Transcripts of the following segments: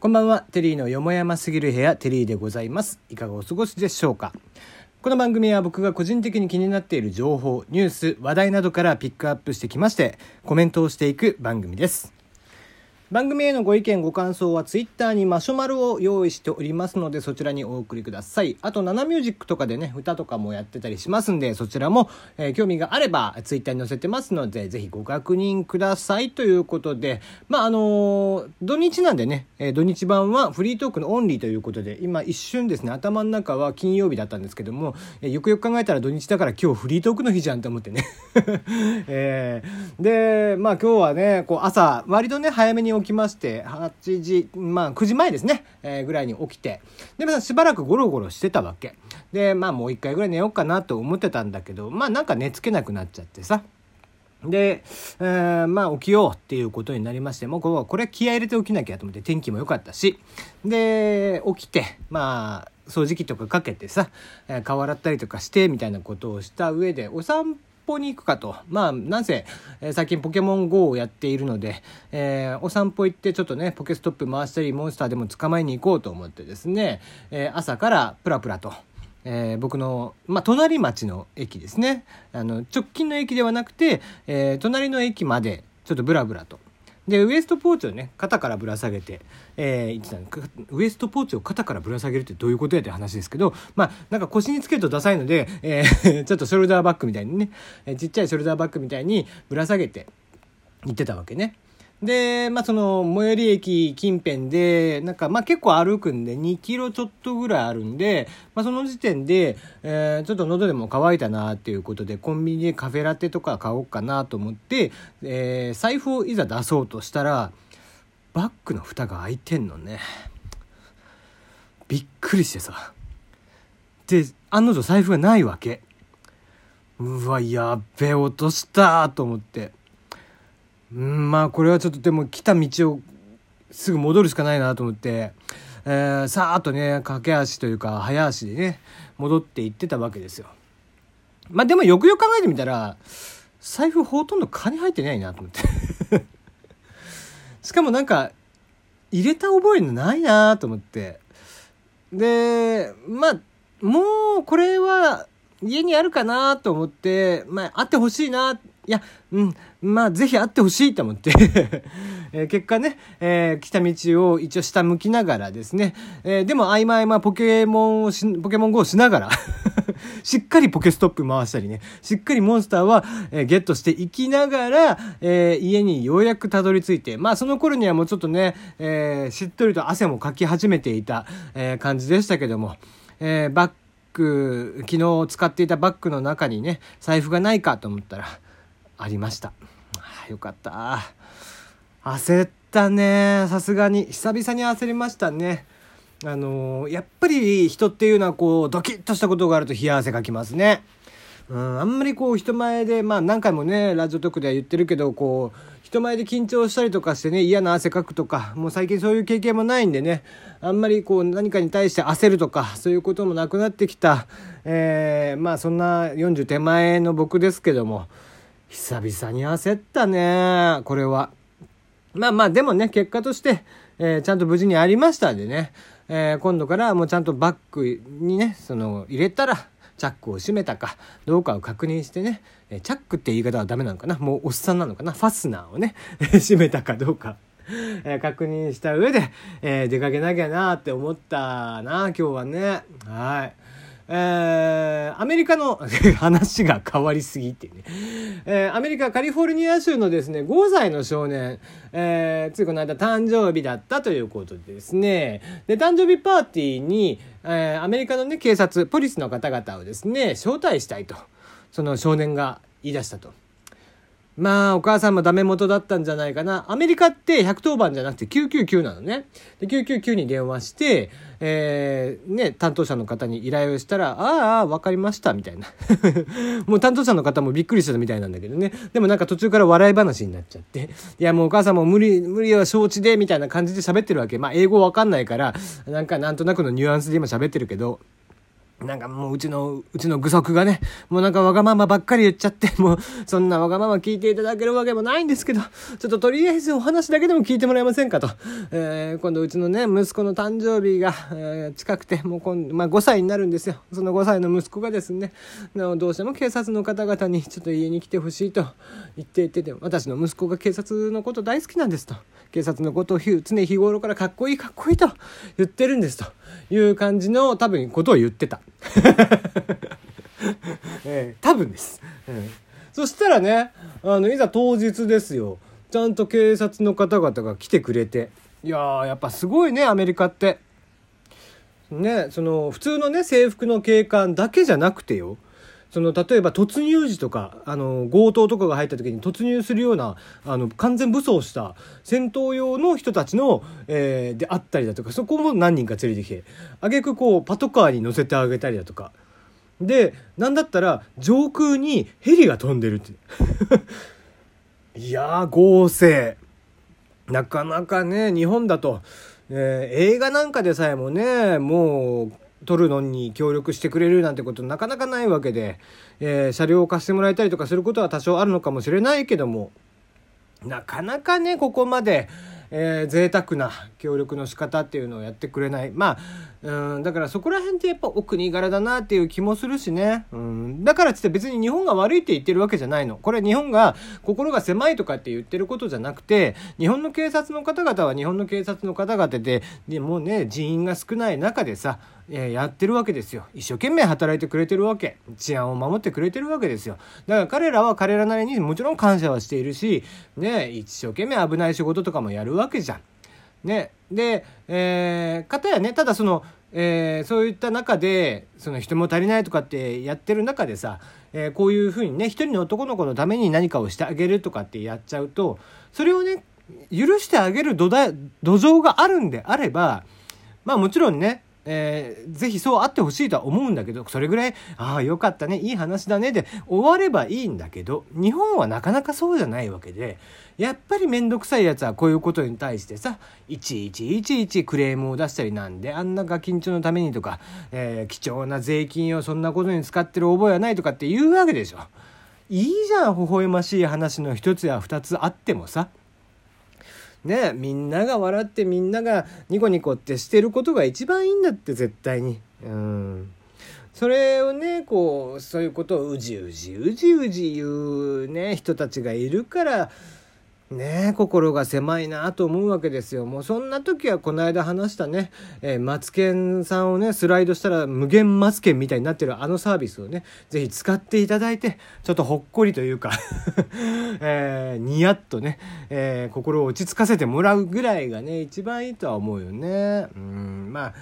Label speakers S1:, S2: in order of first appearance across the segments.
S1: こんばんは、テリーのよもやますぎる部屋、テリーでございます。いかがお過ごしでしょうかこの番組は僕が個人的に気になっている情報、ニュース、話題などからピックアップしてきまして、コメントをしていく番組です。番組へのご意見ご感想はツイッターにマシュマロを用意しておりますのでそちらにお送りください。あとナナミュージックとかでね歌とかもやってたりしますんでそちらも、えー興味があればツイッターに載せてますのでぜひご確認くださいということでまああのー土日なんでね、えー土日版はフリートークのオンリーということで今一瞬ですね頭の中は金曜日だったんですけども、えよくよく考えたら土日だから今日フリートークの日じゃんと思ってね。えーでまあ今日はねこう朝割とね早めに起きまして8時まあ9時前ですね、えーぐらいに起きて。でまあしばらくゴロゴロしてたわけ。でまあもう一回ぐらい寝ようかなと思ってたんだけどまあなんか寝つけなくなっちゃってさ。で、えーまあ起きようっていうことになりましてもうこれは気合入れて起きなきゃと思って天気も良かったし。で起きてまあ掃除機とかかけてさ、え顔洗ったりとかしてみたいなことをした上でお散歩に行くかと。まあなんせ、えー最近ポケモン GO をやっているので、えーお散歩行ってちょっとねポケストップ回したりモンスターでも捕まえに行こうと思ってですね、えー朝からプラプラと。えー僕の、まあ、隣町の駅ですね。あの直近の駅ではなくて、えー隣の駅までちょっとブラブラと。でウエストポーチをね肩からぶら下げて、えー、言ってたウエストポーチを肩からぶら下げるってどういうことやって話ですけどまあなんか腰につけるとダサいので、えー ちょっとショルダーバッグみたいにね、えーちっちゃいショルダーバッグみたいにぶら下げて行ってたわけね。で、まあ、その、最寄り駅近辺で、なんか、まあ、結構歩くんで、2キロちょっとぐらいあるんで、まあ、その時点で、えーちょっと喉でも渇いたなっていうことで、コンビニでカフェラテとか買おうかなと思って、えー財布をいざ出そうとしたら、バッグの蓋が開いてんのね。びっくりしてさ。で、案の定財布がないわけ。うわ、やっべ、落としたと思って。うんまあこれはちょっとでも来た道をすぐ戻るしかないなと思って、えーさーっとね駆け足というか早足でね戻って行ってたわけですよ。まあでもよくよく考えてみたら財布ほとんど金入ってないなと思ってしかもなんか入れた覚えのないなと思ってでまあもうこれは家にあるかなと思ってまああってほしいないやうんまあぜひあってほしいと思って。えー結果ね、えー来た道を一応下向きながらですね、えーでも合間合間ポケモンをしポケモン GO をしながら。しっかりポケストップ回したりね。しっかりモンスターは、えーゲットしていきながら、えー家にようやくたどり着いて。まあその頃にはもうちょっとね、えーしっとりと汗もかき始めていた、えー感じでしたけども、えーバッグ昨日使っていたバッグの中にね財布がないかと思ったらありました。あよかった。焦ったね。さすがに。久々に焦りましたね。あのーやっぱり人っていうのはこうドキッとしたことがあると冷や汗かきますね。うん、あんまりこう人前でまあ何回もねラジオトークでは言ってるけどこう人前で緊張したりとかしてね嫌な汗かくとかもう最近そういう経験もないんでねあんまりこう何かに対して焦るとかそういうこともなくなってきた、えーまあそんな40手前の僕ですけども久々に焦ったね。これは。まあまあでもね結果として、えーちゃんと無事にありましたんでね、えー今度からもうちゃんとバッグにねその入れたらチャックを閉めたかどうかを確認してね、えーチャックって言い方はダメなのかな？もうおっさんなのかな？ファスナーをね 閉めたかどうか。え確認した上で、え出かけなきゃなって思ったな今日はね。はい。えーアメリカの 話が変わりすぎってね、えーアメリカカリフォルニア州のですね5歳の少年、えーついこの間誕生日だったということでですねで誕生日パーティーに、えーアメリカのね警察ポリスの方々をですね招待したいとその少年が言い出したと。まあ、お母さんもダメ元だったんじゃないかな。アメリカって110番じゃなくて999なのね。で、999に電話して、えー、ね、担当者の方に依頼をしたら、ああああ、わかりました、みたいな。もう担当者の方もびっくりしてたみたいなんだけどね。でもなんか途中から笑い話になっちゃって。いや、もうお母さんも無理、無理は承知で、みたいな感じで喋ってるわけ。まあ、英語わかんないから、なんかなんとなくのニュアンスで今喋ってるけど、なんかもううちの、うちの具足がね、もうなんかわがままばっかり言っちゃって、もうそんなわがまま聞いていただけるわけもないんですけど、ちょっととりあえずお話だけでも聞いてもらえませんかと。えー、今度うちのね、息子の誕生日が、えー、近くて、もう今まあ5歳になるんですよ。その5歳の息子がですね、どうしても警察の方々にちょっと家に来てほしいと言っていてて、私の息子が警察のこと大好きなんですと。警察のことを常日頃からかっこいいかっこいいと言ってるんですという感じの多分ことを言ってた。えー、多分です、うん、そしたらねあのいざ当日ですよ。ちゃんと警察の方々が来てくれて。いややっぱすごいねアメリカって。ねその普通のね制服の警官だけじゃなくてよ。その例えば突入時とかあの強盗とかが入った時に突入するようなあの完全武装した戦闘用の人たちの、えー、であったりだとかそこも何人か連れてきてあげくこうパトカーに乗せてあげたりだとか。でなんだったら上空にヘリが飛んでるってい やー合成なかなかね日本だと、えー、映画なんかでさえもねもう撮るのに協力してくれるなんてことなかなかないわけで、えー、車両を貸してもらえたりとかすることは多少あるのかもしれないけどもなかなかねここまで、えー、贅沢な協力の仕方っていうのをやってくれない。まあうんだからそこら辺ってやっぱお国柄だなっていう気もするしね。うん。だからっつって別に日本が悪いって言ってるわけじゃないの。これ日本が心が狭いとかって言ってることじゃなくて日本の警察の方々は日本の警察の方々ででもうね人員が少ない中でさえやってるわけですよ。一生懸命働いてくれてるわけ。治安を守ってくれてるわけですよ。だから彼らは彼らなりにもちろん感謝はしているしね一生懸命危ない仕事とかもやるわけじゃん。ね。で、えー、かたやねただその、えー、そういった中でその人も足りないとかってやってる中でさ、えー、こういうふうにね一人の男の子のために何かをしてあげるとかってやっちゃうとそれをね許してあげる土土壌があるんであればまあもちろんねえー、ぜひそうあってほしいとは思うんだけどそれぐらいああよかったねいい話だねで終わればいいんだけど日本はなかなかそうじゃないわけでやっぱり面倒くさいやつはこういうことに対してさいちいちいちいちクレームを出したりなんであんなガキンチョのためにとか、えー、貴重な税金をそんなことに使ってる覚えはないとかって言うわけでしょ。いいじゃん微笑ましい話の一つや二つあってもさ。ねみんなが笑ってみんながニコニコってしてることが一番いいんだって絶対に。うんそれをねこうそういうことをうじうじうじうじ言うね人たちがいるからね心が狭いなと思うわけですよ。もうそんな時はこの間話したね、えー、マツケンさんをね、スライドしたら無限マツケンみたいになってるあのサービスをね、ぜひ使っていただいて、ちょっとほっこりというか えー、ニヤッとね、えー、心を落ち着かせてもらうぐらいがね、一番いいとは思うよね。うん、まあ、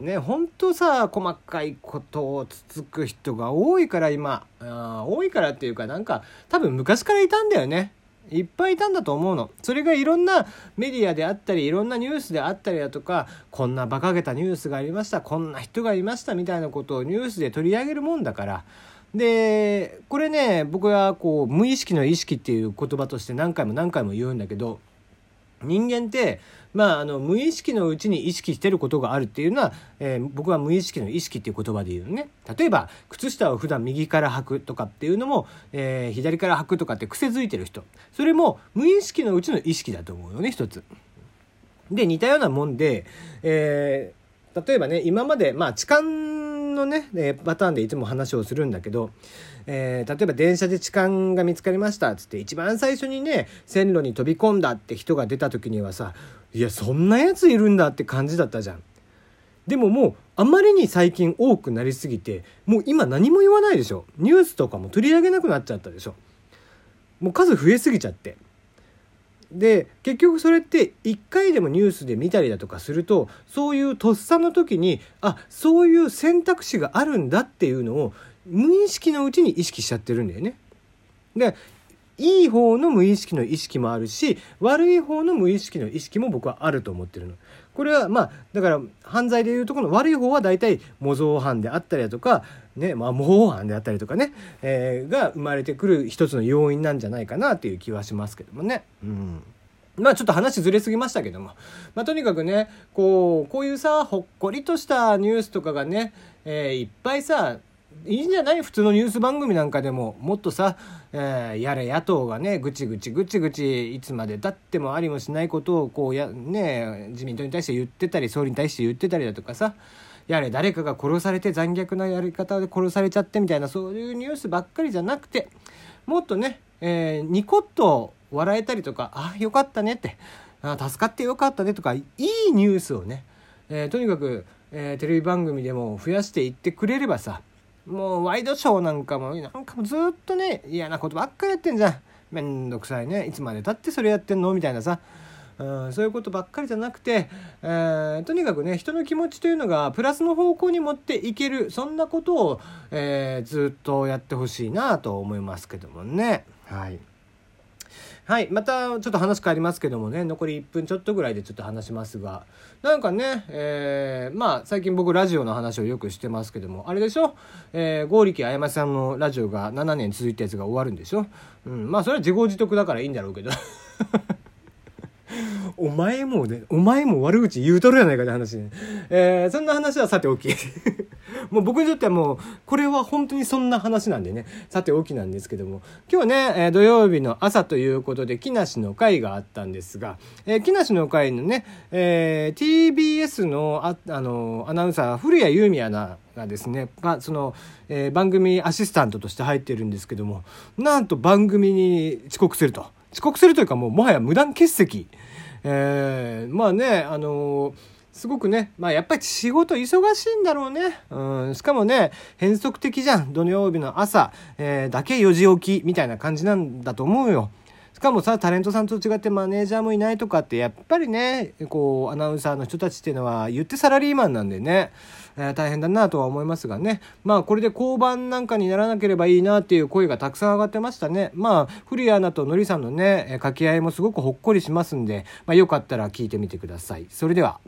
S1: ね、ほんとさ、細かいことをつつく人が多いから今、あ多いからっていうかなんか、多分昔からいたんだよね。いっぱいいたんだと思うの。それがいろんなメディアであったり、いろんなニュースであったりだとか、こんな馬鹿げたニュースがありました、こんな人がいましたみたいなことをニュースで取り上げるもんだから、で、これね、僕はこう、無意識の意識っていう言葉として何回も何回も言うんだけど、人間ってまあ、あの無意識のうちに意識してることがあるっていうのは、えー、僕は無意識の意識っていう言葉で言うね例えば靴下を普段右から履くとかっていうのも、えー、左から履くとかって癖づいてる人それも無意識のうちの意識だと思うよね一つ。で似たようなもんで、えー、例えばね今までまあ痴漢のね、えパターンでいつも話をするんだけど、えー、例えば電車で痴漢が見つかりましたっつって一番最初にね線路に飛び込んだって人が出た時にはさいやそんなやついるんだって感じだったじゃん。でももうあまりに最近多くなりすぎてもう今何も言わないでしょ。ニュースとかも取り上げなくなっちゃったでしょ。もう数増えすぎちゃって。で結局それって1回でもニュースで見たりだとかするとそういうとっさの時にあそういう選択肢があるんだっていうのを無意識のうちに意識しちゃってるんだよね。でいい方の無意識の意識もあるし悪い方の無意識の意識も僕はあると思ってるの。これはまあだから犯罪でいうとこの悪い方は大体模造犯であったりだとか、ねまあ、模倣犯であったりとかね、えー、が生まれてくる一つの要因なんじゃないかなっていう気はしますけどもね。うんまあちょっと話ずれすぎましたけども、まあ、とにかくねこうこういうさほっこりとしたニュースとかがね、えー、いっぱいさいいんじゃない？普通のニュース番組なんかでも。もっとさ、えー、やれ野党がねぐちぐちぐちぐちいつまでたってもありもしないことをこうや、ね、自民党に対して言ってたり総理に対して言ってたりだとかさやれ誰かが殺されて残虐なやり方で殺されちゃってみたいなそういうニュースばっかりじゃなくてもっとね、えー、ニコッと笑えたりとかあよかったねってあ助かってよかったねとかいいニュースをね、えー、とにかく、えー、テレビ番組でも増やしていってくれればさもうワイドショーなんかもな。んかもずっとね嫌なことばっかりやってんじゃん。めんどくさいね。いつまでたってそれやってんのみたいなさ。うん、そういうことばっかりじゃなくて、えー、とにかくね人の気持ちというのがプラスの方向に持っていける。そんなことを、えー、ずっとやってほしいなと思いますけどもね。はい。はい。また、ちょっと話変わりますけどもね、残り1分ちょっとぐらいでちょっと話しますが、なんかね、えー、まあ、最近僕ラジオの話をよくしてますけども、あれでしょ？えー、剛力あやまさんのラジオが7年続いたやつが終わるんでしょ？うん。まあ、それは自業自得だからいいんだろうけど。お前もね、お前も悪口言うとるやないかって話ね。えー、そんな話はさておき。もう僕にとってはもう、これは本当にそんな話なんでね、さておきなんですけども、今日ね、えー、土曜日の朝ということで、木梨の会があったんですが、えー、木梨の会のね、えー、TBS のあ、あの、アナウンサー、古谷優美アナがですね、まあ、その、えー、番組アシスタントとして入ってるんですけども、なんと番組に遅刻すると。遅刻するというかもうもはや無断欠席。えー、まあね、あのー、すごくね、まあやっぱり仕事忙しいんだろうね。うん、しかもね、変則的じゃん。土曜日の朝、えー、だけ4時起きみたいな感じなんだと思うよ。しかもさ、タレントさんと違ってマネージャーもいないとかって、やっぱりね、こう、アナウンサーの人たちっていうのは言ってサラリーマンなんでね、えー、大変だなとは思いますがね。まあこれで交番なんかにならなければいいなっていう声がたくさん上がってましたね。まあ、古谷アナとのりさんのね、掛け合いもすごくほっこりしますんで、まあよかったら聞いてみてください。それでは。